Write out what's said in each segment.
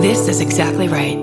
This is exactly right.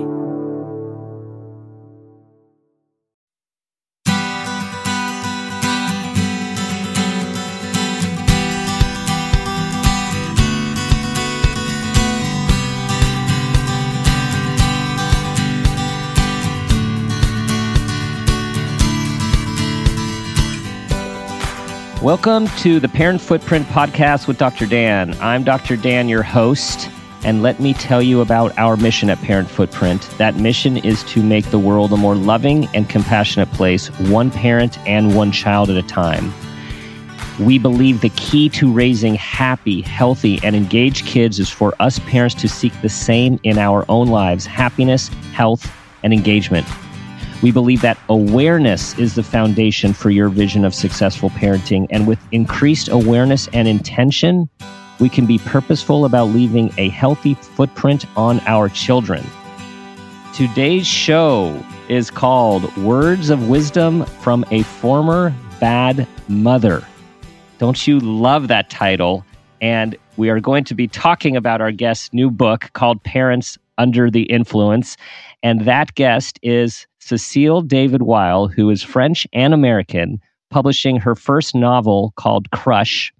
Welcome to the Parent Footprint Podcast with Dr. Dan. I'm Dr. Dan, your host, and let me tell you about our mission at Parent Footprint. That mission is to make the world a more loving and compassionate place, one parent and one child at a time. We believe the key to raising happy, healthy, and engaged kids is for us parents to seek the same in our own lives happiness, health, and engagement. We believe that awareness is the foundation for your vision of successful parenting. And with increased awareness and intention, we can be purposeful about leaving a healthy footprint on our children. Today's show is called Words of Wisdom from a Former Bad Mother. Don't you love that title? And we are going to be talking about our guest's new book called Parents Under the Influence. And that guest is Cecile David Weill, who is French and American, publishing her first novel called Crush.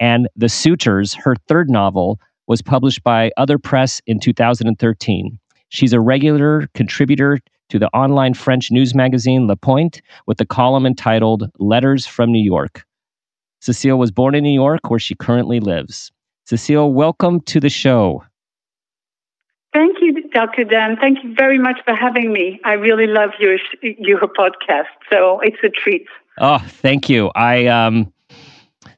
And The Suitors, her third novel, was published by Other Press in 2013. She's a regular contributor to the online French news magazine Le Point with a column entitled Letters from New York. Cecile was born in New York, where she currently lives. Cecile, welcome to the show. Thank you, Dr. Dan. Thank you very much for having me. I really love your your podcast, so it's a treat. Oh, thank you. I um,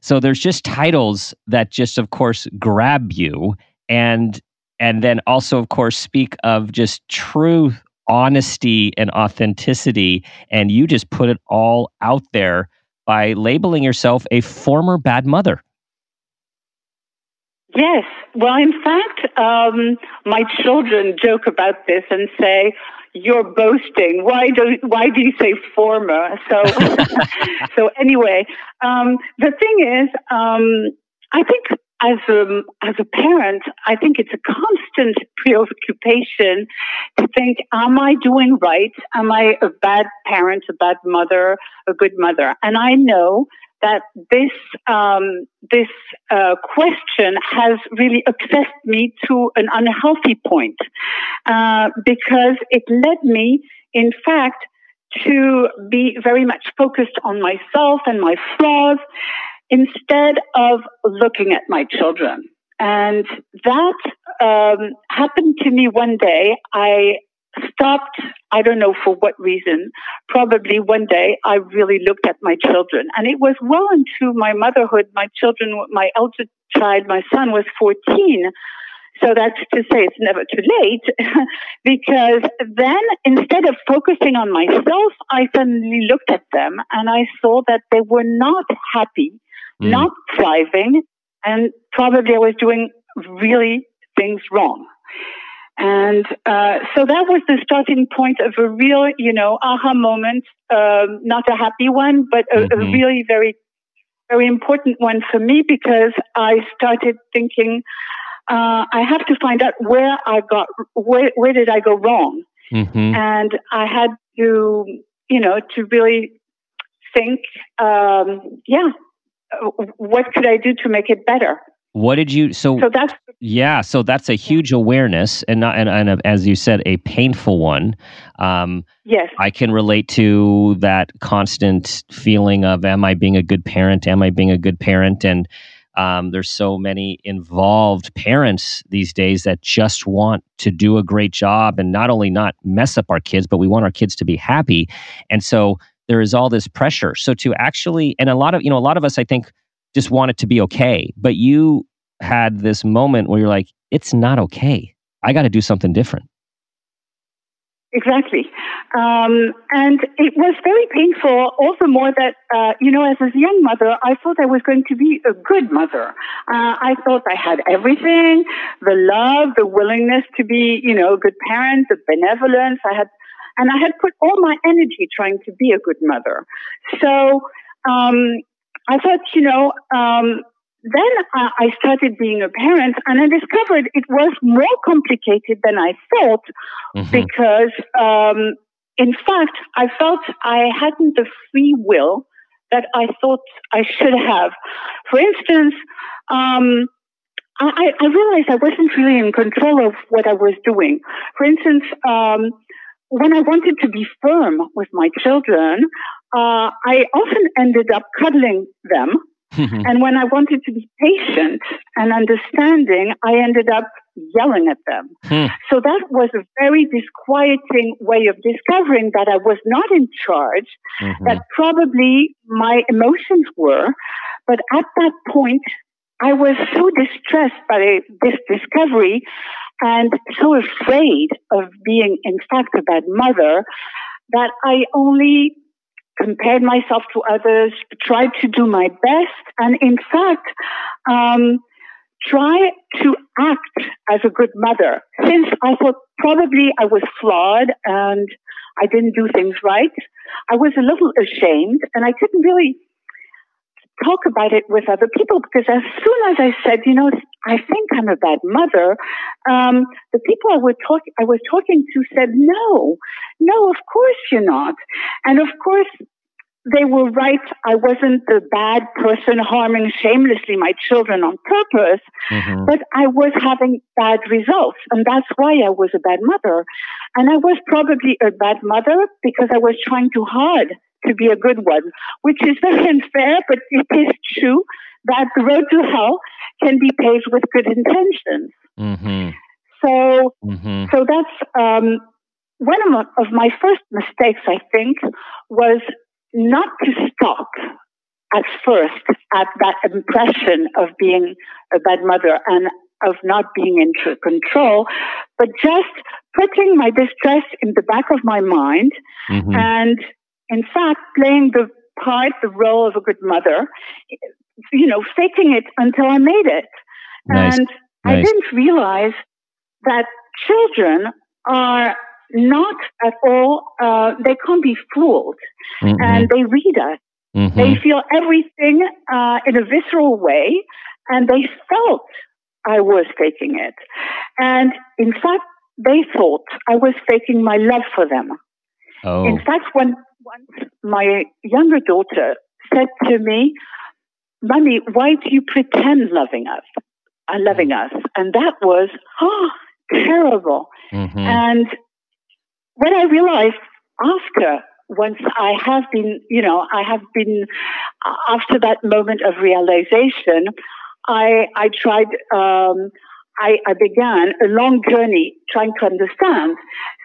so there's just titles that just, of course, grab you, and and then also, of course, speak of just true honesty and authenticity, and you just put it all out there by labeling yourself a former bad mother. Yes. Well, in fact, um, my children joke about this and say, "You're boasting. Why do Why do you say former?" So, so anyway, um, the thing is, um, I think as a as a parent, I think it's a constant preoccupation to think: Am I doing right? Am I a bad parent, a bad mother, a good mother? And I know that this um, this uh, question has really obsessed me to an unhealthy point uh, because it led me, in fact, to be very much focused on myself and my flaws instead of looking at my children. And that um, happened to me one day. I stopped, I don't know for what reason. Probably one day I really looked at my children. And it was well into my motherhood. My children, my elder child, my son was 14. So that's to say it's never too late because then instead of focusing on myself, I suddenly looked at them and I saw that they were not happy, mm. not thriving, and probably I was doing really things wrong. And uh, so that was the starting point of a real, you know, aha moment. Um, not a happy one, but a, mm-hmm. a, really very, very important one for me because I started thinking uh, I have to find out where I got, where, where did I go wrong, mm-hmm. and I had to, you know, to really think, um, yeah, what could I do to make it better? What did you so? So that's yeah. So that's a huge awareness, and not and, and as you said, a painful one. Um, yes, I can relate to that constant feeling of, "Am I being a good parent? Am I being a good parent?" And um, there's so many involved parents these days that just want to do a great job and not only not mess up our kids, but we want our kids to be happy. And so there is all this pressure. So to actually, and a lot of you know, a lot of us, I think just want it to be okay. But you had this moment where you're like, it's not okay. I got to do something different. Exactly. Um, and it was very painful, all the more that, uh, you know, as a young mother, I thought I was going to be a good mother. Uh, I thought I had everything, the love, the willingness to be, you know, a good parent, the benevolence. I had, and I had put all my energy trying to be a good mother. So, um, I thought, you know, um, then I started being a parent and I discovered it was more complicated than I thought mm-hmm. because, um, in fact, I felt I hadn't the free will that I thought I should have. For instance, um, I, I, realized I wasn't really in control of what I was doing. For instance, um, when I wanted to be firm with my children, uh, I often ended up cuddling them and when I wanted to be patient and understanding, I ended up yelling at them. Hmm. So that was a very disquieting way of discovering that I was not in charge, mm-hmm. that probably my emotions were. But at that point, I was so distressed by this discovery and so afraid of being, in fact, a bad mother that I only compared myself to others, tried to do my best, and in fact, um, try to act as a good mother. Since I thought probably I was flawed and I didn't do things right, I was a little ashamed and I couldn't really talk about it with other people because as soon as I said, you know, I think I'm a bad mother, um, the people I, would talk, I was talking to said, no, no, of course you're not. And of course, they were right. I wasn't the bad person harming shamelessly my children on purpose, mm-hmm. but I was having bad results. And that's why I was a bad mother. And I was probably a bad mother because I was trying too hard to be a good one, which is very unfair, but it is true that the road to hell can be paved with good intentions. Mm-hmm. So, mm-hmm. so that's um, one of my first mistakes. I think was not to stop at first at that impression of being a bad mother and of not being in control, but just putting my distress in the back of my mind mm-hmm. and in fact playing the part, the role of a good mother, you know, faking it until I made it. Nice. And nice. I didn't realize that children are not at all, uh, they can't be fooled. Mm-hmm. And they read us. Mm-hmm. They feel everything uh, in a visceral way, and they felt I was faking it. And in fact, they thought I was faking my love for them. Oh. In fact, when once my younger daughter said to me, Mommy, why do you pretend loving us? Uh, loving mm. us? And that was, oh, terrible. Mm-hmm. And when I realized after once I have been, you know, I have been after that moment of realization, I I tried. Um, I, I began a long journey trying to understand.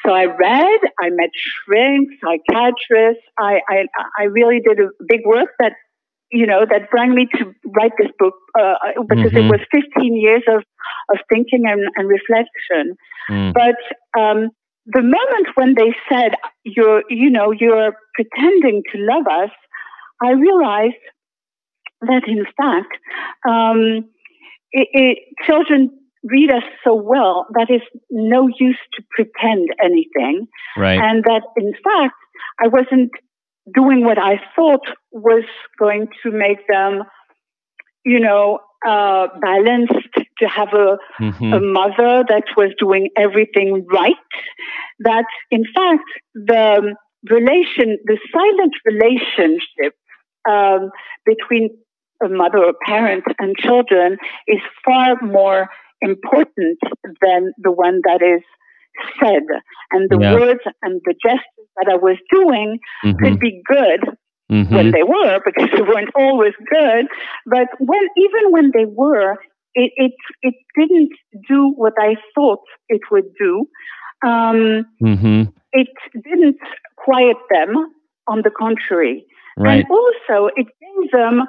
So I read, I met shrinks, psychiatrists. I, I, I really did a big work that, you know, that brought me to write this book uh, because mm-hmm. it was 15 years of, of thinking and, and reflection. Mm. But um, the moment when they said you're you know you're pretending to love us i realized that in fact um, it, it, children read us so well that it's no use to pretend anything right and that in fact i wasn't doing what i thought was going to make them you know uh, balanced, to have a, mm-hmm. a mother that was doing everything right. That in fact, the relation, the silent relationship um, between a mother or parent and children is far more important than the one that is said. And the yeah. words and the gestures that I was doing mm-hmm. could be good, mm-hmm. when they were, because they weren't always good. But when even when they were, it it, it didn't do what I thought it would do. Um, mm-hmm. It didn't quiet them. On the contrary, right. and also it gave them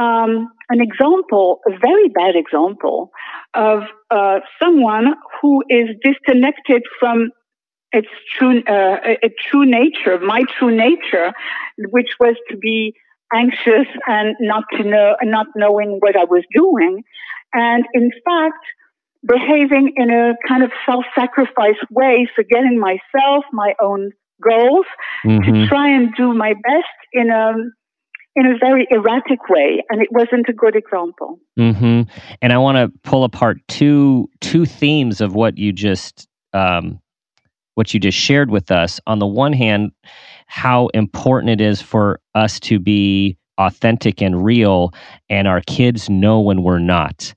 um, an example, a very bad example of uh, someone who is disconnected from its true, uh, a true nature, my true nature, which was to be anxious and not to know, not knowing what I was doing. And in fact, behaving in a kind of self-sacrifice way, forgetting myself, my own goals, mm-hmm. to try and do my best in a, in a very erratic way, and it wasn't a good example. Mm-hmm. And I want to pull apart two two themes of what you just um, what you just shared with us. On the one hand, how important it is for us to be authentic and real, and our kids know when we're not.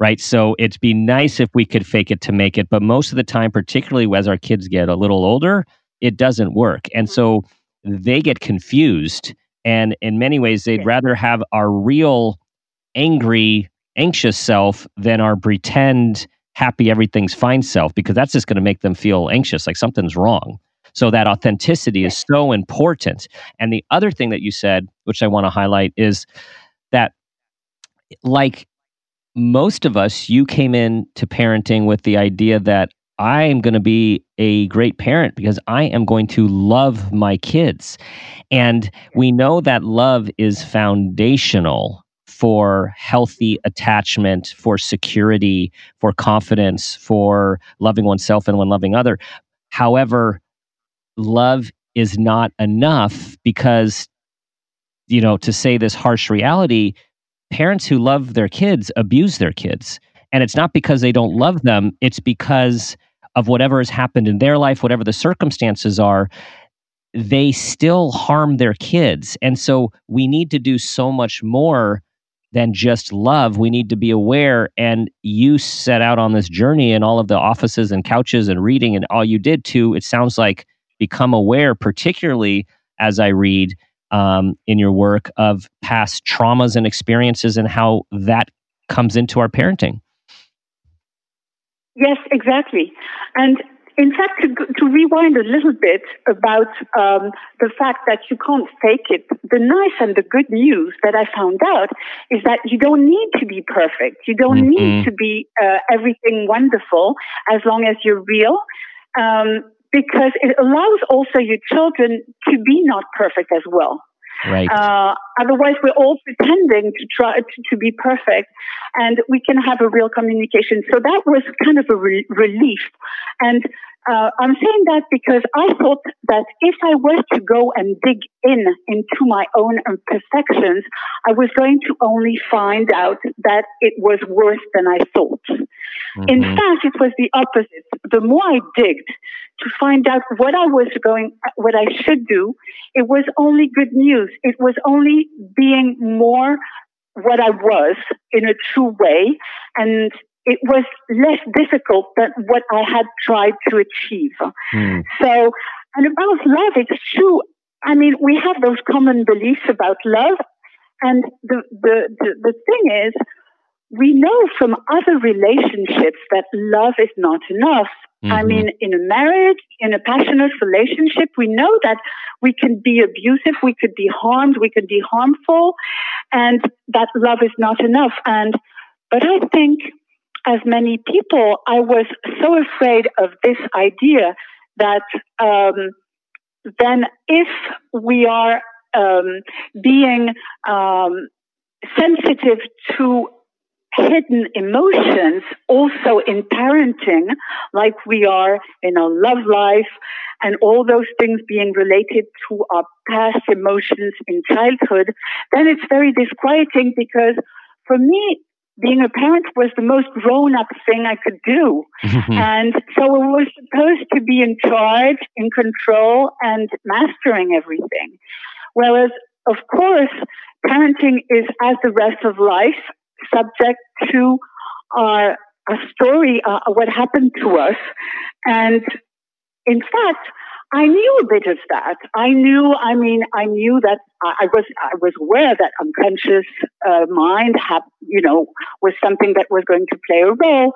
Right. So it'd be nice if we could fake it to make it. But most of the time, particularly as our kids get a little older, it doesn't work. And so they get confused. And in many ways, they'd rather have our real angry, anxious self than our pretend happy, everything's fine self, because that's just going to make them feel anxious, like something's wrong. So that authenticity is so important. And the other thing that you said, which I want to highlight, is that like most of us, you came in to parenting with the idea that I am going to be a great parent because I am going to love my kids. And we know that love is foundational for healthy attachment, for security, for confidence, for loving oneself and when loving other. However, love is not enough because you know to say this harsh reality parents who love their kids abuse their kids and it's not because they don't love them it's because of whatever has happened in their life whatever the circumstances are they still harm their kids and so we need to do so much more than just love. We need to be aware. And you set out on this journey and all of the offices and couches and reading and all you did to, it sounds like, become aware, particularly as I read um, in your work of past traumas and experiences and how that comes into our parenting. Yes, exactly. And in fact, to, to rewind a little bit about um, the fact that you can't fake it, the nice and the good news that I found out is that you don't need to be perfect. You don't mm-hmm. need to be uh, everything wonderful as long as you're real. Um, because it allows also your children to be not perfect as well. Right. Uh, otherwise, we're all pretending to try to, to, be perfect, and we can have a real communication. So that was kind of a re- relief. And uh, I'm saying that because I thought that if I were to go and dig in into my own imperfections, I was going to only find out that it was worse than I thought. Mm-hmm. In fact, it was the opposite. The more I digged to find out what I was going, what I should do, it was only good news. It was only being more what I was in a true way and it was less difficult than what I had tried to achieve. Mm. So, and about love, it's true. I mean, we have those common beliefs about love. And the, the, the, the thing is, we know from other relationships that love is not enough. Mm-hmm. I mean, in a marriage, in a passionate relationship, we know that we can be abusive, we could be harmed, we could be harmful, and that love is not enough. And, but I think as many people, I was so afraid of this idea that um, then if we are um, being um, sensitive to hidden emotions also in parenting, like we are in our love life, and all those things being related to our past emotions in childhood, then it's very disquieting because for me, being a parent was the most grown up thing I could do. and so I was supposed to be in charge, in control, and mastering everything. Whereas, of course, parenting is, as the rest of life, subject to our, our story, uh, what happened to us. And in fact, I knew a bit of that. I knew, I mean, I knew that I was, I was aware that unconscious uh, mind had, you know, was something that was going to play a role.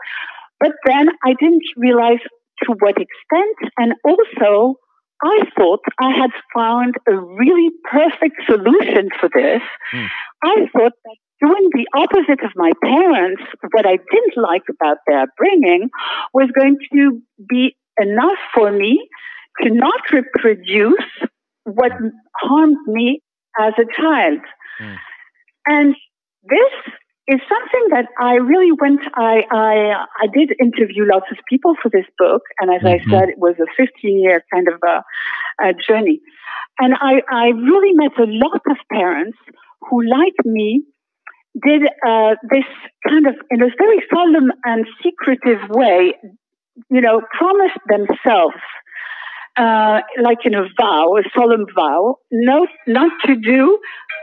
But then I didn't realize to what extent. And also, I thought I had found a really perfect solution for this. Mm. I thought that doing the opposite of my parents, what I didn't like about their bringing, was going to be enough for me to not reproduce what harmed me as a child. Mm. And this is something that I really went. I I I did interview lots of people for this book, and as mm-hmm. I said, it was a 15 year kind of a, a journey, and I I really met a lot of parents who, like me, did uh, this kind of in a very solemn and secretive way, you know, promised themselves. Uh, like in a vow, a solemn vow, not not to do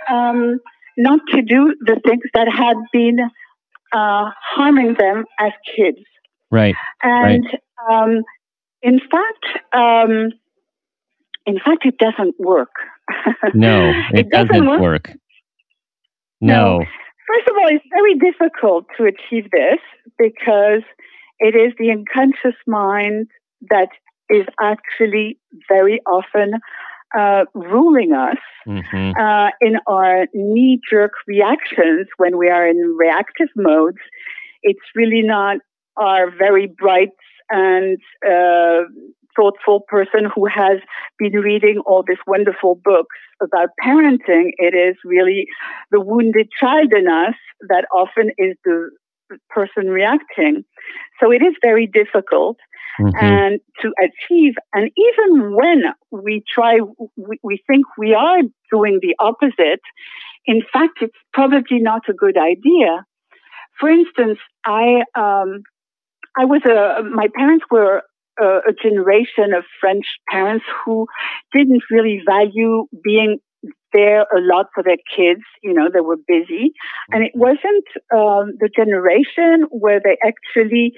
um, not to do the things that had been uh, harming them as kids. Right. And right. Um, in fact, um, in fact, it doesn't work. no, it, it doesn't, doesn't work. work. No. no. First of all, it's very difficult to achieve this because it is the unconscious mind that is actually very often uh, ruling us mm-hmm. uh, in our knee jerk reactions when we are in reactive modes. It's really not our very bright and uh, thoughtful person who has been reading all these wonderful books about parenting. It is really the wounded child in us that often is the person reacting. So it is very difficult mm-hmm. and to achieve. And even when we try, we, we think we are doing the opposite. In fact, it's probably not a good idea. For instance, I, um, I was a, my parents were a, a generation of French parents who didn't really value being there a lot for their kids. You know, they were busy. And it wasn't um, the generation where they actually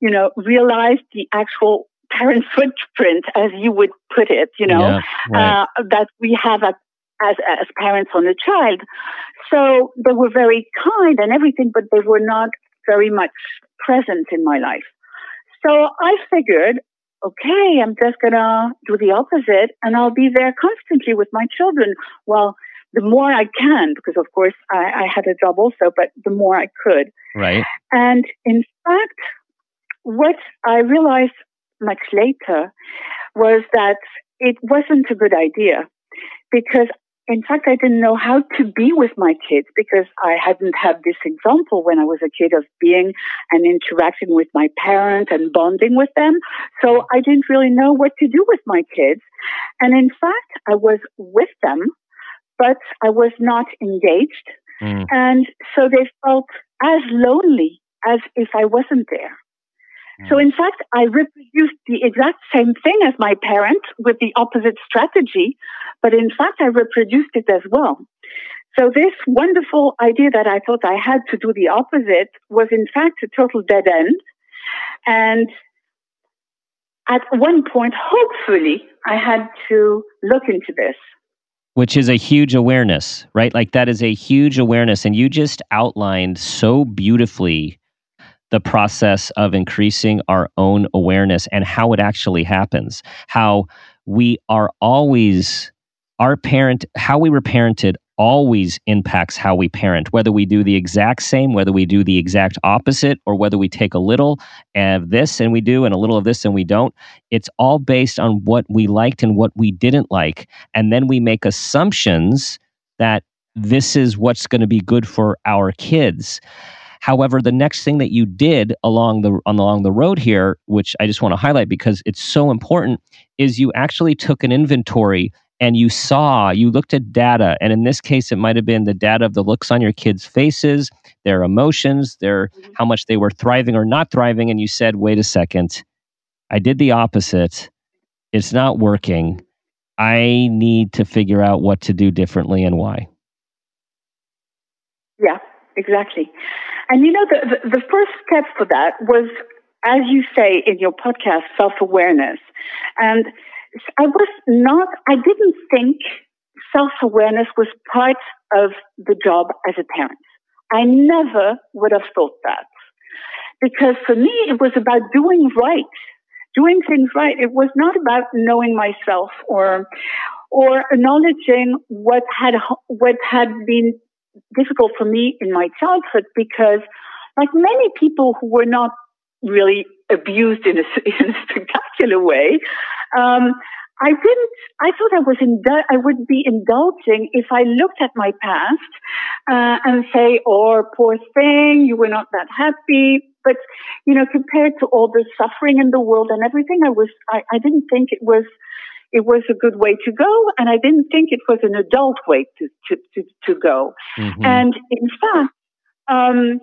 you know, realized the actual parent footprint, as you would put it, you know, yeah, right. uh, that we have a, as, as parents on a child. So they were very kind and everything, but they were not very much present in my life. So I figured, okay, I'm just gonna do the opposite and I'll be there constantly with my children. Well, the more I can, because of course I, I had a job also, but the more I could. Right. And in fact, what I realized much later was that it wasn't a good idea because in fact, I didn't know how to be with my kids because I hadn't had this example when I was a kid of being and interacting with my parents and bonding with them. So I didn't really know what to do with my kids. And in fact, I was with them, but I was not engaged. Mm. And so they felt as lonely as if I wasn't there. So hmm. in fact, I reproduced the exact same thing as my parent with the opposite strategy, but in fact, I reproduced it as well. So this wonderful idea that I thought I had to do the opposite was in fact a total dead end. And at one point, hopefully, I had to look into this. Which is a huge awareness, right? Like that is a huge awareness. And you just outlined so beautifully the process of increasing our own awareness and how it actually happens. How we are always, our parent, how we were parented always impacts how we parent, whether we do the exact same, whether we do the exact opposite, or whether we take a little of this and we do and a little of this and we don't. It's all based on what we liked and what we didn't like. And then we make assumptions that this is what's going to be good for our kids. However, the next thing that you did along the on along the road here, which I just want to highlight because it's so important, is you actually took an inventory and you saw, you looked at data, and in this case, it might have been the data of the looks on your kids' faces, their emotions, their mm-hmm. how much they were thriving or not thriving, and you said, "Wait a second, I did the opposite. It's not working. I need to figure out what to do differently and why." Yeah, exactly. And you know, the, the, the first step for that was, as you say in your podcast, self awareness. And I was not, I didn't think self awareness was part of the job as a parent. I never would have thought that. Because for me, it was about doing right, doing things right. It was not about knowing myself or, or acknowledging what had, what had been difficult for me in my childhood because, like many people who were not really abused in a, in a spectacular way, um, I didn't, I thought I was, indul- I would be indulging if I looked at my past, uh, and say, oh, poor thing, you were not that happy. But, you know, compared to all the suffering in the world and everything, I was, I, I didn't think it was, it was a good way to go, and I didn't think it was an adult way to to to, to go. Mm-hmm. And in fact, um,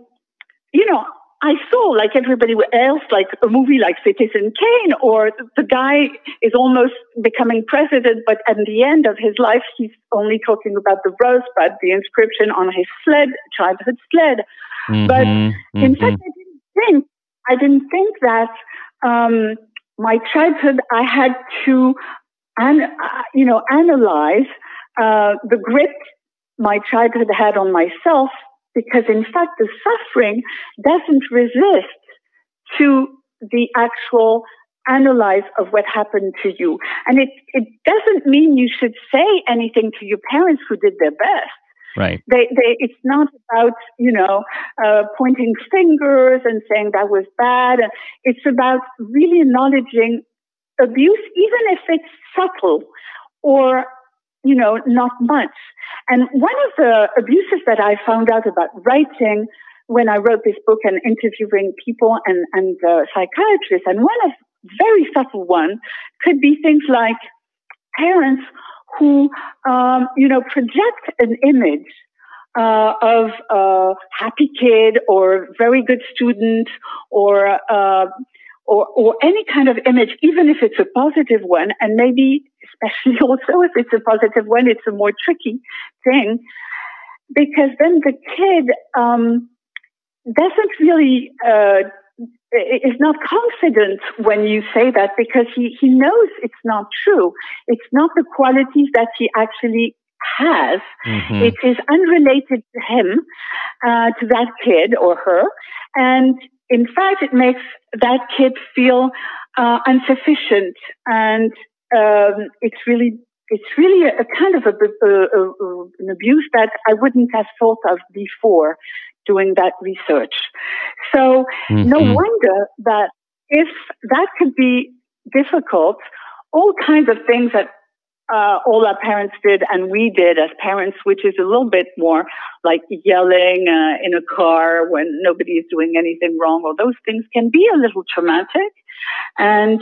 you know, I saw like everybody else, like a movie like Citizen Kane, or the guy is almost becoming president, but at the end of his life, he's only talking about the rosebud, the inscription on his sled, childhood sled. Mm-hmm. But mm-hmm. in fact, I didn't think, I didn't think that um, my childhood, I had to and uh, you know analyze uh, the grip my childhood had on myself because in fact the suffering doesn't resist to the actual analyze of what happened to you and it it doesn't mean you should say anything to your parents who did their best Right. They, they, it's not about, you know, uh, pointing fingers and saying that was bad. It's about really acknowledging abuse, even if it's subtle or, you know, not much. And one of the abuses that I found out about writing when I wrote this book and interviewing people and, and uh, psychiatrists, and one of very subtle one could be things like parents who, um, you know, project an image uh, of a happy kid or very good student or uh, or, or any kind of image, even if it's a positive one, and maybe especially also if it's a positive one, it's a more tricky thing, because then the kid um, doesn't really uh, is not confident when you say that because he he knows it's not true. It's not the qualities that he actually has. Mm-hmm. It is unrelated to him, uh, to that kid or her, and in fact, it makes that kid feel uh, insufficient, and um, it's really it's really a, a kind of a, a, an abuse that I wouldn't have thought of before doing that research. So mm-hmm. no wonder that if that could be difficult, all kinds of things that uh, all our parents did and we did as parents, which is a little bit more like yelling uh, in a car when nobody is doing anything wrong, or those things can be a little traumatic. And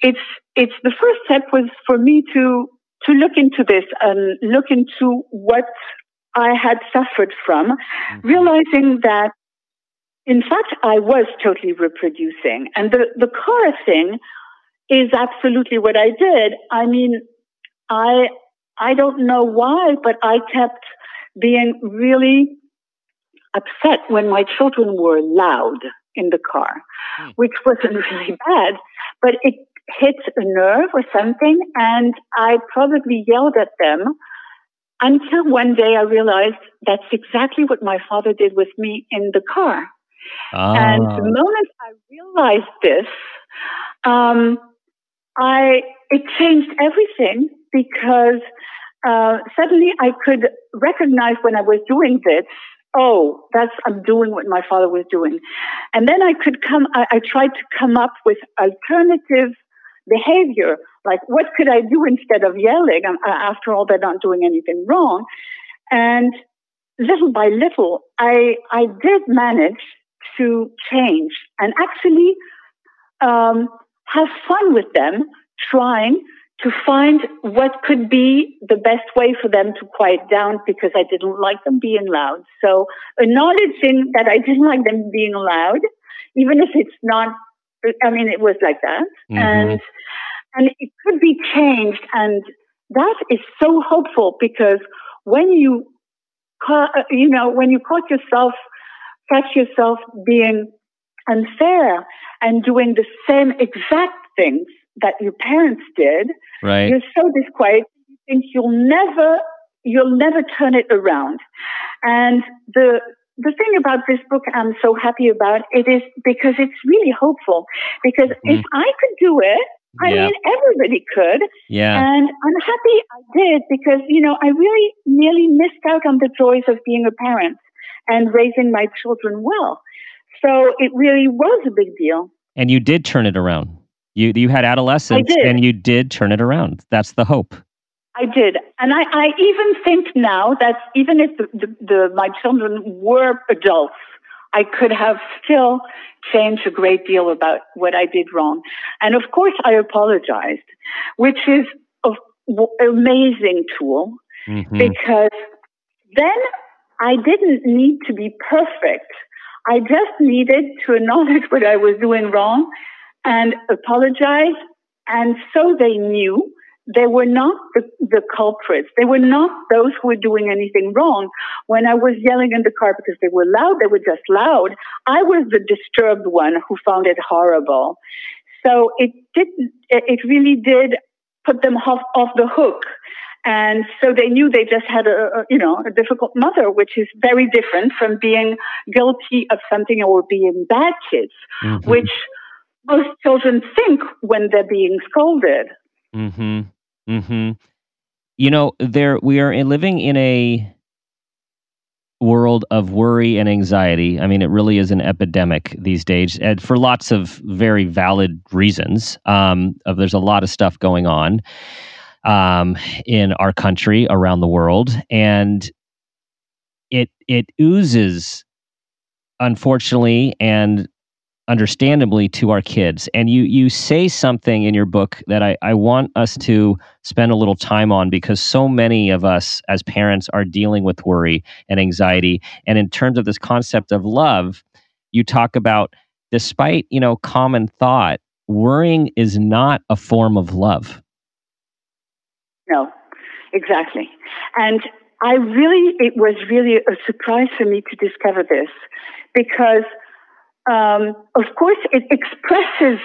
it's it's the first step was for me to to look into this and look into what I had suffered from, mm-hmm. realizing that in fact I was totally reproducing, and the the car thing is absolutely what I did. I mean, I I don't know why, but I kept being really upset when my children were loud in the car, hmm. which wasn't really bad, but it hit a nerve or something, and I probably yelled at them until one day I realized that's exactly what my father did with me in the car. Ah. And the moment I realized this, um, I it changed everything because uh, suddenly I could recognize when I was doing this. Oh, that's I'm doing what my father was doing, and then I could come. I, I tried to come up with alternative behavior, like what could I do instead of yelling? Um, after all, they're not doing anything wrong, and little by little, I I did manage to change and actually um, have fun with them, trying to find what could be the best way for them to quiet down because I didn't like them being loud. So acknowledging that I didn't like them being loud, even if it's not, I mean, it was like that. Mm-hmm. And, and it could be changed. And that is so hopeful because when you, you know, when you caught yourself, catch yourself being unfair and doing the same exact things that your parents did, right. you're so disquiet, you think you'll never, you'll never turn it around. And the, the thing about this book I'm so happy about it is because it's really hopeful. Because mm. if I could do it, I yeah. mean, everybody could. Yeah. And I'm happy I did because, you know, I really nearly missed out on the joys of being a parent and raising my children well. So it really was a big deal. And you did turn it around. You you had adolescence and you did turn it around. That's the hope. I did. And I, I even think now that even if the, the, the, my children were adults, I could have still changed a great deal about what I did wrong. And of course, I apologized, which is an amazing tool mm-hmm. because then I didn't need to be perfect. I just needed to acknowledge what I was doing wrong and apologize. And so they knew they were not the, the, culprits. They were not those who were doing anything wrong. When I was yelling in the car because they were loud, they were just loud. I was the disturbed one who found it horrible. So it didn't, it really did put them off, off the hook. And so they knew they just had a, a, you know, a difficult mother, which is very different from being guilty of something or being bad kids, mm-hmm. which most children think when they're being scolded. Mm-hmm. Mm-hmm. You know, there we are living in a world of worry and anxiety. I mean, it really is an epidemic these days, and for lots of very valid reasons. Um, of there's a lot of stuff going on um, in our country, around the world, and it it oozes, unfortunately, and understandably to our kids. And you you say something in your book that I, I want us to spend a little time on because so many of us as parents are dealing with worry and anxiety. And in terms of this concept of love, you talk about despite, you know, common thought, worrying is not a form of love. No, exactly. And I really, it was really a surprise for me to discover this because um, of course, it expresses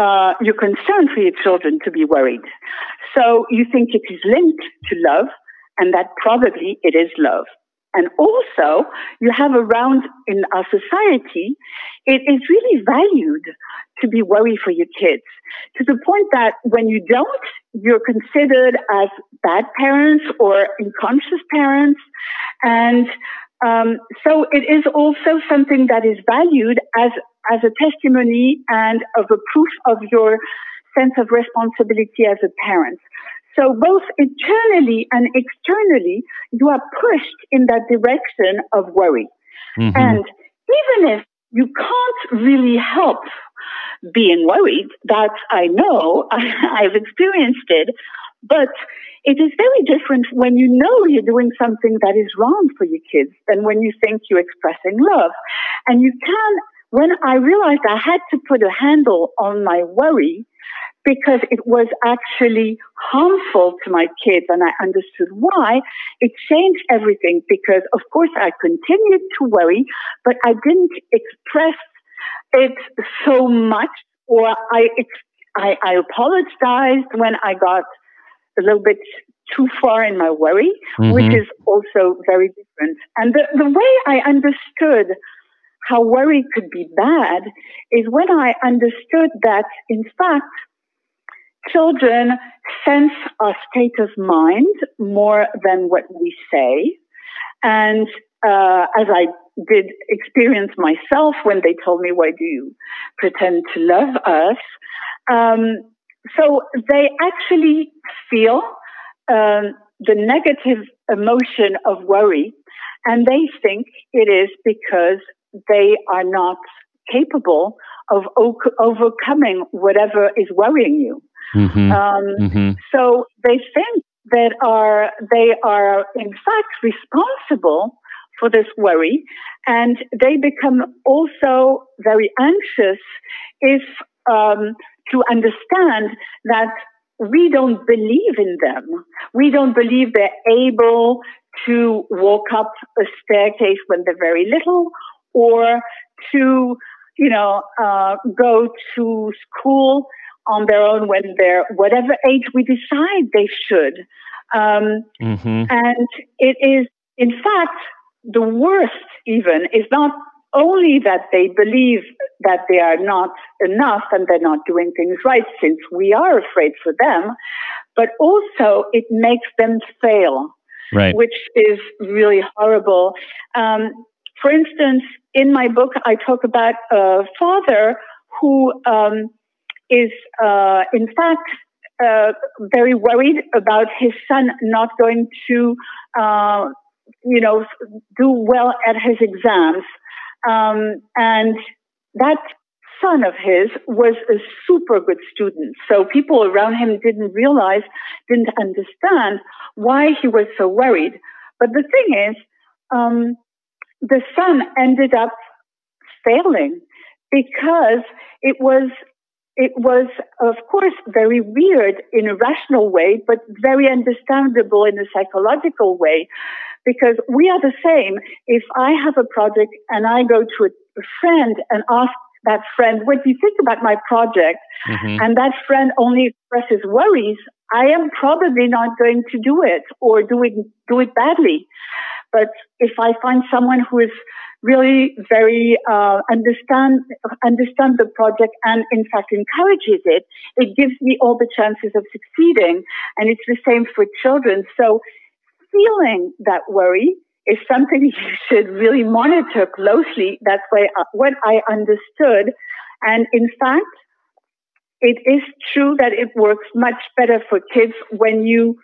uh, your concern for your children to be worried. So you think it is linked to love, and that probably it is love. And also, you have around in our society, it is really valued to be worried for your kids to the point that when you don't, you're considered as bad parents or unconscious parents. And um, so it is also something that is valued as as a testimony and of a proof of your sense of responsibility as a parent. So both internally and externally, you are pushed in that direction of worry. Mm-hmm. And even if you can't really help being worried, that I know, I've experienced it, but it is very different when you know you're doing something that is wrong for your kids than when you think you're expressing love. And you can, when I realized I had to put a handle on my worry, because it was actually harmful to my kids and I understood why, it changed everything because of course I continued to worry, but I didn't express it so much or I, I, I apologized when I got a little bit too far in my worry, mm-hmm. which is also very different. And the, the way I understood how worry could be bad is when I understood that, in fact, children sense our state of mind more than what we say. And uh, as I did experience myself when they told me, why do you pretend to love us? Um, so they actually feel um, the negative emotion of worry, and they think it is because they are not capable of o- overcoming whatever is worrying you. Mm-hmm. Um, mm-hmm. So they think that are they are in fact responsible for this worry, and they become also very anxious if um, to understand that we don't believe in them. We don't believe they're able to walk up a staircase when they're very little or to, you know, uh, go to school on their own when they're whatever age we decide they should. Um, mm-hmm. And it is, in fact, the worst even is not only that they believe that they are not enough and they're not doing things right since we are afraid for them, but also it makes them fail, right. which is really horrible. Um, for instance, in my book, I talk about a father who um, is, uh, in fact, uh, very worried about his son not going to, uh, you know, do well at his exams. Um, and that son of his was a super good student. So people around him didn't realize, didn't understand why he was so worried. But the thing is, um, the son ended up failing because it was it was, of course, very weird in a rational way, but very understandable in a psychological way, because we are the same. If I have a project and I go to a friend and ask that friend, what do you think about my project? Mm-hmm. And that friend only expresses worries, I am probably not going to do it or do it, do it badly. But if I find someone who is really very uh, understand understand the project and in fact encourages it, it gives me all the chances of succeeding. And it's the same for children. So feeling that worry is something you should really monitor closely. That's why, uh, what I understood. And in fact, it is true that it works much better for kids when you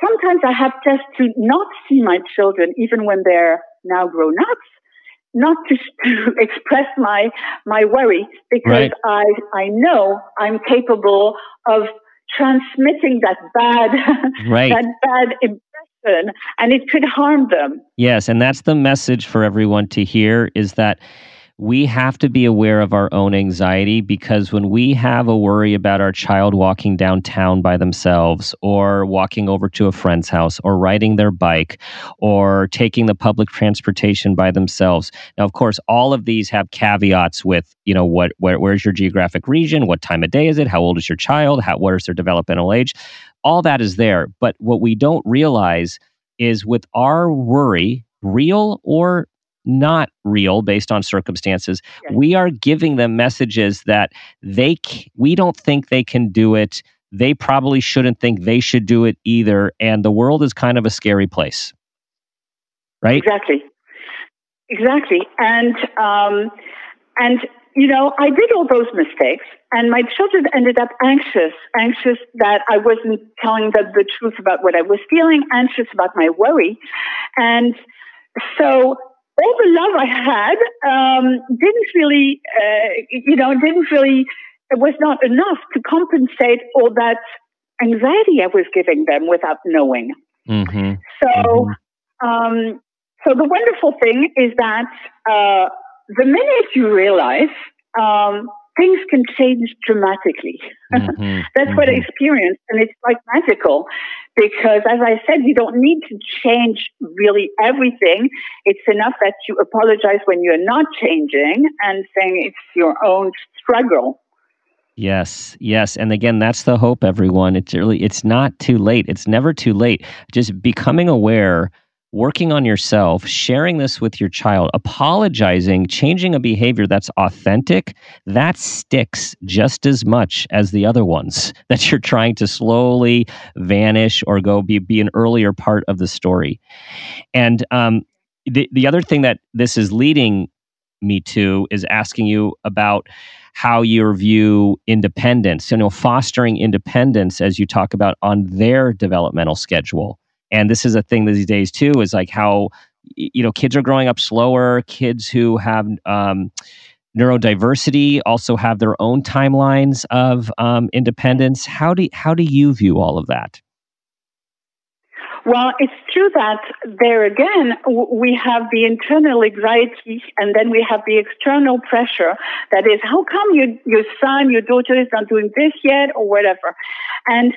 sometimes I have tests to not see my children even when they're now grown ups not to, to express my my worry because right. I I know I'm capable of transmitting that bad right. that bad and it could harm them. Yes, and that's the message for everyone to hear is that we have to be aware of our own anxiety because when we have a worry about our child walking downtown by themselves or walking over to a friend's house or riding their bike or taking the public transportation by themselves now of course all of these have caveats with you know what where, where's your geographic region? What time of day is it? How old is your child? How what is their developmental age? All that is there. But what we don't realize is with our worry real or not real based on circumstances. We are giving them messages that they we don't think they can do it. They probably shouldn't think they should do it either and the world is kind of a scary place. Right? Exactly. Exactly. And um and you know, I did all those mistakes and my children ended up anxious, anxious that I wasn't telling them the truth about what I was feeling, anxious about my worry. And so all the love I had um, didn't really, uh, you know, didn't really, it was not enough to compensate all that anxiety I was giving them without knowing. Mm-hmm. So, mm-hmm. Um, so the wonderful thing is that uh, the minute you realize um, things can change dramatically. Mm-hmm. That's mm-hmm. what I mm-hmm. experienced, and it's quite magical because, as I said, you don't need to change really everything. It's enough that you apologize when you're not changing and saying it's your own struggle. Yes, yes, and again, that's the hope, everyone. It's really, it's not too late. It's never too late. Just becoming aware working on yourself, sharing this with your child, apologizing, changing a behavior that's authentic, that sticks just as much as the other ones that you're trying to slowly vanish or go be, be an earlier part of the story. And um, the, the other thing that this is leading me to is asking you about how you view independence, you know, fostering independence as you talk about on their developmental schedule and this is a thing these days too is like how you know kids are growing up slower. Kids who have um, neurodiversity also have their own timelines of um, independence. How do how do you view all of that? Well, it's true that there again, we have the internal anxiety and then we have the external pressure that is, how come you, your son, your daughter is not doing this yet or whatever? And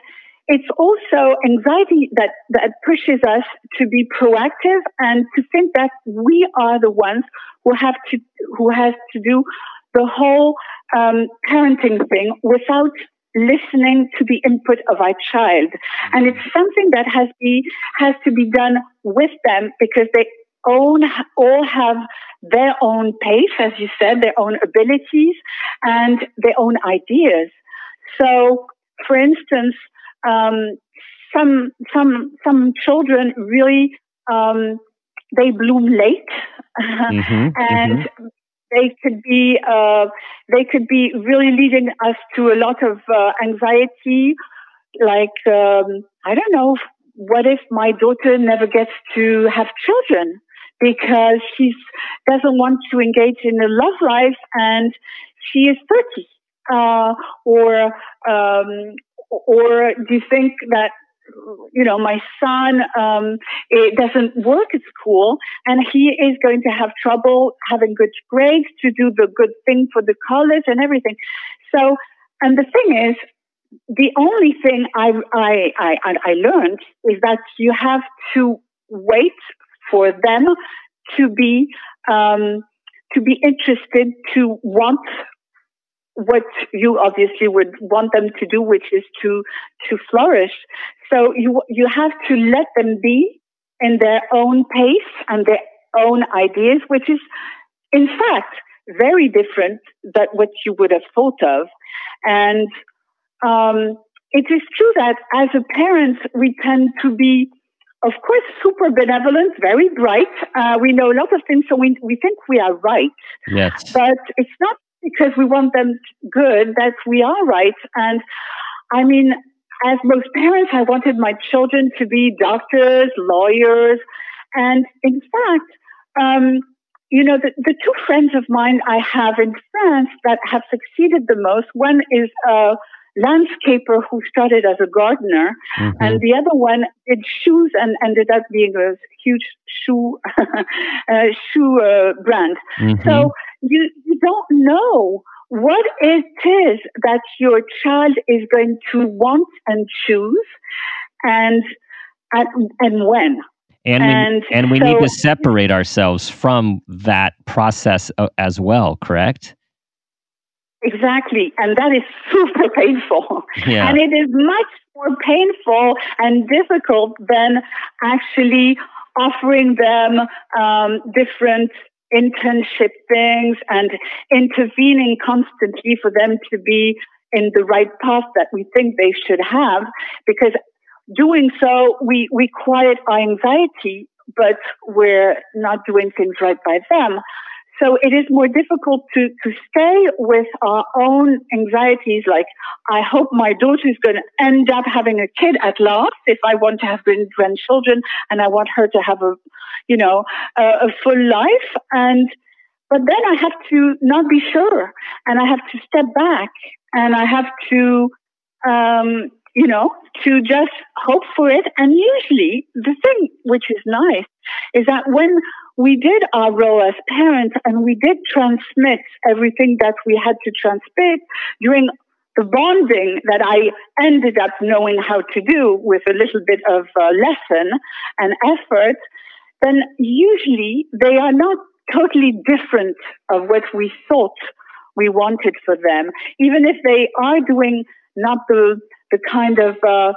it's also anxiety that, that pushes us to be proactive and to think that we are the ones who have to, who has to do the whole um, parenting thing without listening to the input of our child. And it's something that has be, has to be done with them because they own, all have their own pace, as you said, their own abilities and their own ideas. So, for instance, um, some some some children really um, they bloom late, mm-hmm, and mm-hmm. they could be uh, they could be really leading us to a lot of uh, anxiety. Like um, i don't know what if my daughter never gets to have children? Because she doesn't want to engage in a love life and she is 30 uh, or um, or do you think that you know, my son, um, it doesn't work at school and he is going to have trouble having good grades to do the good thing for the college and everything. So, and the thing is, the only thing I, I, I, I learned is that you have to wait for them to be, um, to be interested to want what you obviously would want them to do, which is to to flourish. So you you have to let them be in their own pace and their own ideas, which is in fact very different than what you would have thought of. And um, it is true that as a parent, we tend to be, of course, super benevolent, very bright. Uh, we know a lot of things, so we, we think we are right. Yes. But it's not because we want them good that we are right. And I mean, as most parents, I wanted my children to be doctors, lawyers, and in fact, um, you know, the, the two friends of mine I have in France that have succeeded the most. One is a landscaper who started as a gardener, mm-hmm. and the other one did shoes and ended up being a huge shoe uh, shoe uh, brand. Mm-hmm. So you, you don't know what it is that your child is going to want and choose and and, and when. And, and we, and we so, need to separate ourselves from that process uh, as well, correct? Exactly. And that is super painful. Yeah. And it is much more painful and difficult than actually offering them um, different internship things and intervening constantly for them to be in the right path that we think they should have. Because doing so we, we quiet our anxiety but we're not doing things right by them so it is more difficult to, to stay with our own anxieties. Like, I hope my daughter is going to end up having a kid at last if I want to have grandchildren and I want her to have a, you know, a, a full life. And, but then I have to not be sure and I have to step back and I have to, um, you know, to just hope for it. And usually the thing which is nice is that when we did our role as parents and we did transmit everything that we had to transmit during the bonding that I ended up knowing how to do with a little bit of uh, lesson and effort, then usually they are not totally different of what we thought we wanted for them, even if they are doing not the the kind of uh,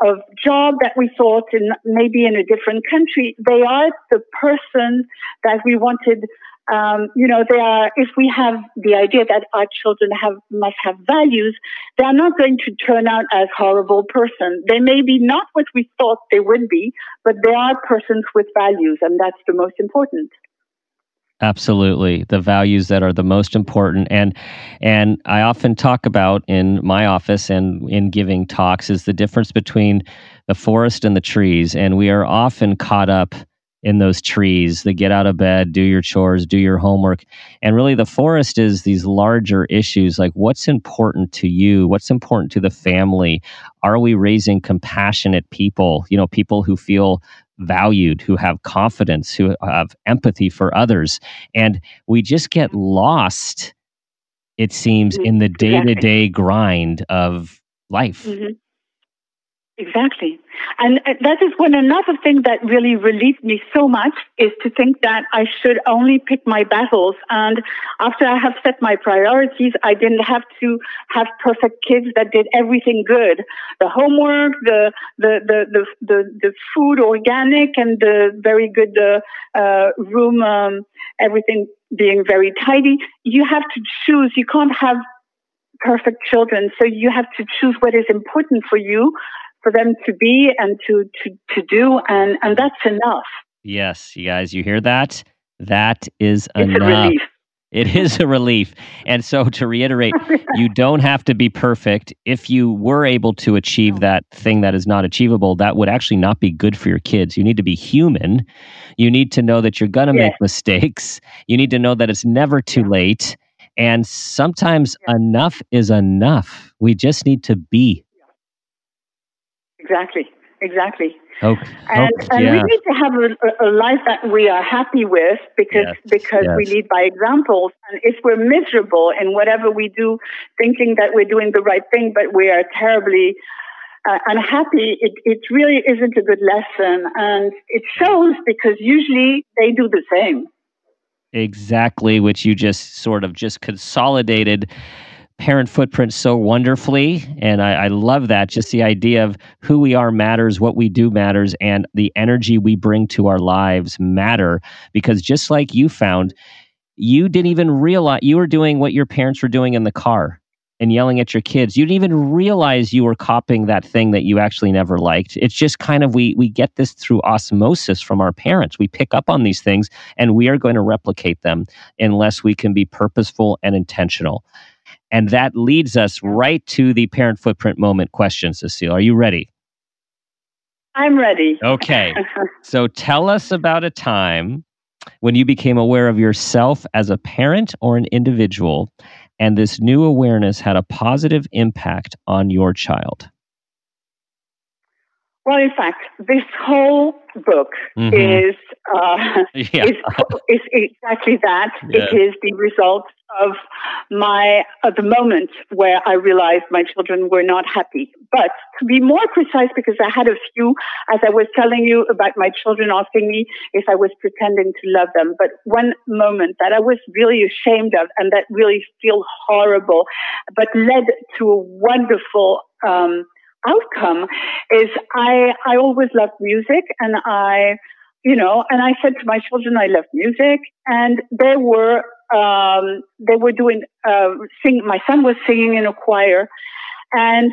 of job that we thought in maybe in a different country, they are the person that we wanted. Um, you know, they are. If we have the idea that our children have must have values, they are not going to turn out as horrible person. They may be not what we thought they would be, but they are persons with values, and that's the most important. Absolutely, the values that are the most important, and and I often talk about in my office and in giving talks is the difference between the forest and the trees, and we are often caught up in those trees that get out of bed, do your chores, do your homework, and really the forest is these larger issues like what's important to you, what's important to the family, are we raising compassionate people, you know, people who feel valued, who have confidence, who have empathy for others. And we just get lost, it seems, mm-hmm. in the day to day grind of life. Mm-hmm. Exactly. And uh, that is when another thing that really relieved me so much is to think that I should only pick my battles. And after I have set my priorities, I didn't have to have perfect kids that did everything good. The homework, the, the, the, the, the, the food organic and the very good uh, uh, room, um, everything being very tidy. You have to choose. You can't have perfect children. So you have to choose what is important for you for them to be and to, to, to do. And, and that's enough. Yes, you guys, you hear that? That is it's enough. It is a relief. And so, to reiterate, you don't have to be perfect. If you were able to achieve that thing that is not achievable, that would actually not be good for your kids. You need to be human. You need to know that you're going to make mistakes. You need to know that it's never too yeah. late. And sometimes yeah. enough is enough. We just need to be. Exactly. Exactly. Okay. And, okay. and yeah. we need to have a, a, life that we are happy with because yes. because yes. we lead by examples. And if we're miserable in whatever we do, thinking that we're doing the right thing, but we are terribly uh, unhappy, it, it really isn't a good lesson. And it shows because usually they do the same. Exactly, which you just sort of just consolidated parent footprint so wonderfully. And I, I, love that. Just the idea of who we are matters, what we do matters, and the energy we bring to our lives matter. Because just like you found, you didn't even realize you were doing what your parents were doing in the car and yelling at your kids. You didn't even realize you were copying that thing that you actually never liked. It's just kind of we we get this through osmosis from our parents. We pick up on these things and we are going to replicate them unless we can be purposeful and intentional. And that leads us right to the parent footprint moment question, Cecile. Are you ready? I'm ready. Okay. so tell us about a time when you became aware of yourself as a parent or an individual, and this new awareness had a positive impact on your child. Well, in fact, this whole book mm-hmm. is, uh, yeah. is, is exactly that. Yeah. It is the result of my of the moment where I realized my children were not happy. But to be more precise, because I had a few, as I was telling you about my children asking me if I was pretending to love them. But one moment that I was really ashamed of and that really feel horrible, but led to a wonderful um, outcome is I I always loved music and I you know and I said to my children I love music and they were um, they were doing uh, sing. My son was singing in a choir, and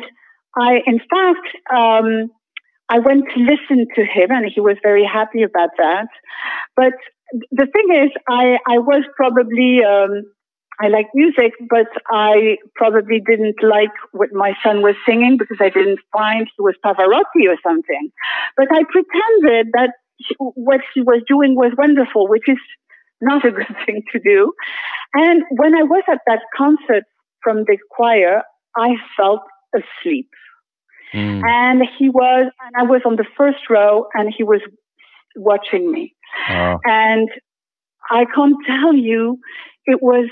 I, in fact, um, I went to listen to him, and he was very happy about that. But the thing is, I I was probably um, I like music, but I probably didn't like what my son was singing because I didn't find he was Pavarotti or something. But I pretended that what he was doing was wonderful, which is not a good thing to do. And when I was at that concert from the choir, I felt asleep. Mm. And he was, and I was on the first row and he was watching me. Oh. And I can't tell you, it was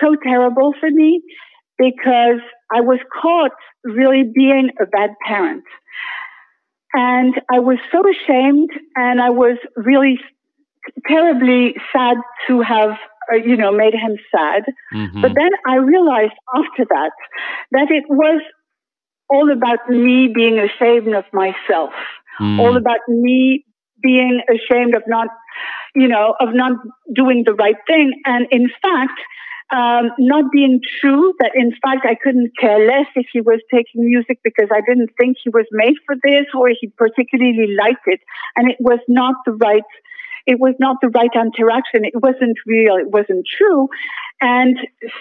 so terrible for me because I was caught really being a bad parent. And I was so ashamed and I was really terribly sad to have uh, you know made him sad mm-hmm. but then i realized after that that it was all about me being ashamed of myself mm. all about me being ashamed of not you know of not doing the right thing and in fact um, not being true that in fact I couldn't care less if he was taking music because I didn't think he was made for this or he particularly liked it and it was not the right it was not the right interaction. It wasn't real. It wasn't true. And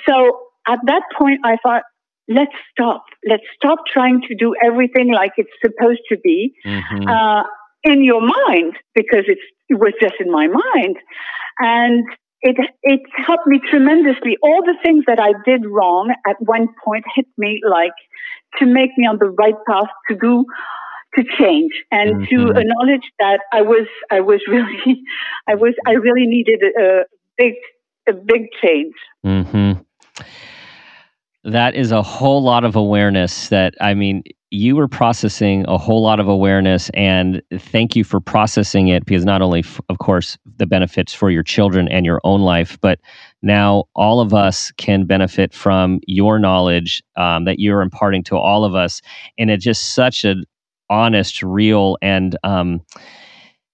so at that point, I thought, let's stop. Let's stop trying to do everything like it's supposed to be mm-hmm. uh, in your mind because it was just in my mind. And it, it helped me tremendously. All the things that I did wrong at one point hit me like to make me on the right path to do to change and mm-hmm. to acknowledge that I was I was really I was I really needed a, big a big change. Mm-hmm. That is a whole lot of awareness. That I mean, you were processing a whole lot of awareness, and thank you for processing it because not only, f- of course, the benefits for your children and your own life, but now all of us can benefit from your knowledge um, that you're imparting to all of us, and it's just such an honest, real, and um,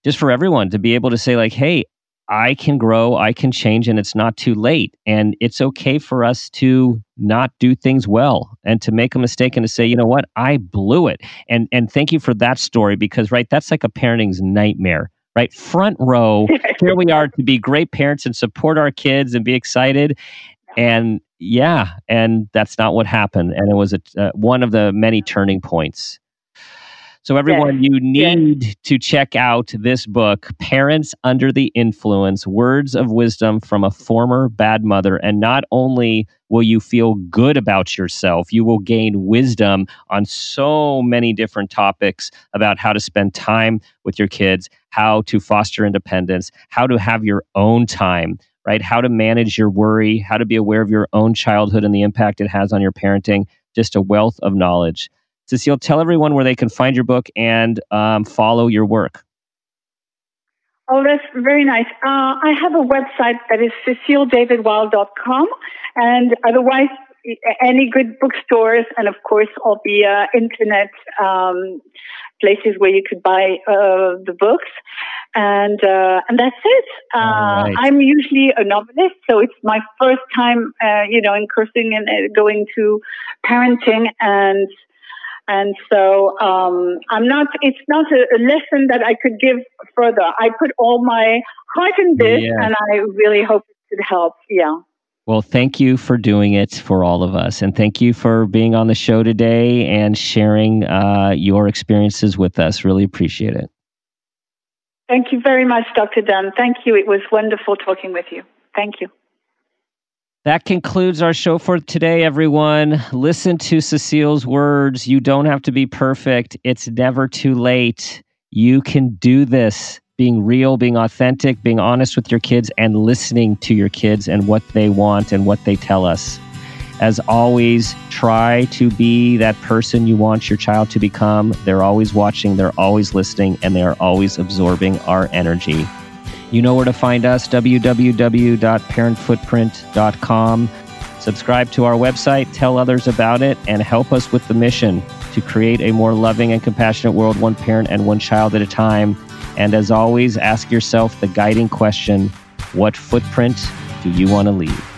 just for everyone to be able to say, like, hey, I can grow, I can change, and it's not too late. And it's okay for us to not do things well and to make a mistake and to say, you know what, I blew it. And and thank you for that story because right, that's like a parenting's nightmare right? Front row. Here we are to be great parents and support our kids and be excited. And yeah, and that's not what happened. And it was a, uh, one of the many turning points. So, everyone, yes. you need yes. to check out this book, Parents Under the Influence Words of Wisdom from a Former Bad Mother. And not only will you feel good about yourself, you will gain wisdom on so many different topics about how to spend time with your kids, how to foster independence, how to have your own time. Right? How to manage your worry, how to be aware of your own childhood and the impact it has on your parenting. Just a wealth of knowledge. Cecile, tell everyone where they can find your book and um, follow your work. Oh, that's very nice. Uh, I have a website that is ceciledavidweill.com, and otherwise, any good bookstores, and of course, all the uh, internet um, places where you could buy uh, the books, and uh, and that's it. Uh, right. I'm usually a novelist, so it's my first time, uh, you know, in cursing and uh, going to parenting, and and so um, I'm not. It's not a, a, lesson that I could give further. I put all my heart in this, yeah. and I really hope it could help. Yeah. Well, thank you for doing it for all of us, and thank you for being on the show today and sharing uh, your experiences with us. Really appreciate it. Thank you very much, Dr. Dan. Thank you. It was wonderful talking with you. Thank you. That concludes our show for today, everyone. Listen to Cecile's words. You don't have to be perfect. It's never too late. You can do this. Being real, being authentic, being honest with your kids, and listening to your kids and what they want and what they tell us. As always, try to be that person you want your child to become. They're always watching, they're always listening, and they are always absorbing our energy. You know where to find us www.parentfootprint.com. Subscribe to our website, tell others about it, and help us with the mission to create a more loving and compassionate world, one parent and one child at a time. And as always, ask yourself the guiding question what footprint do you want to leave?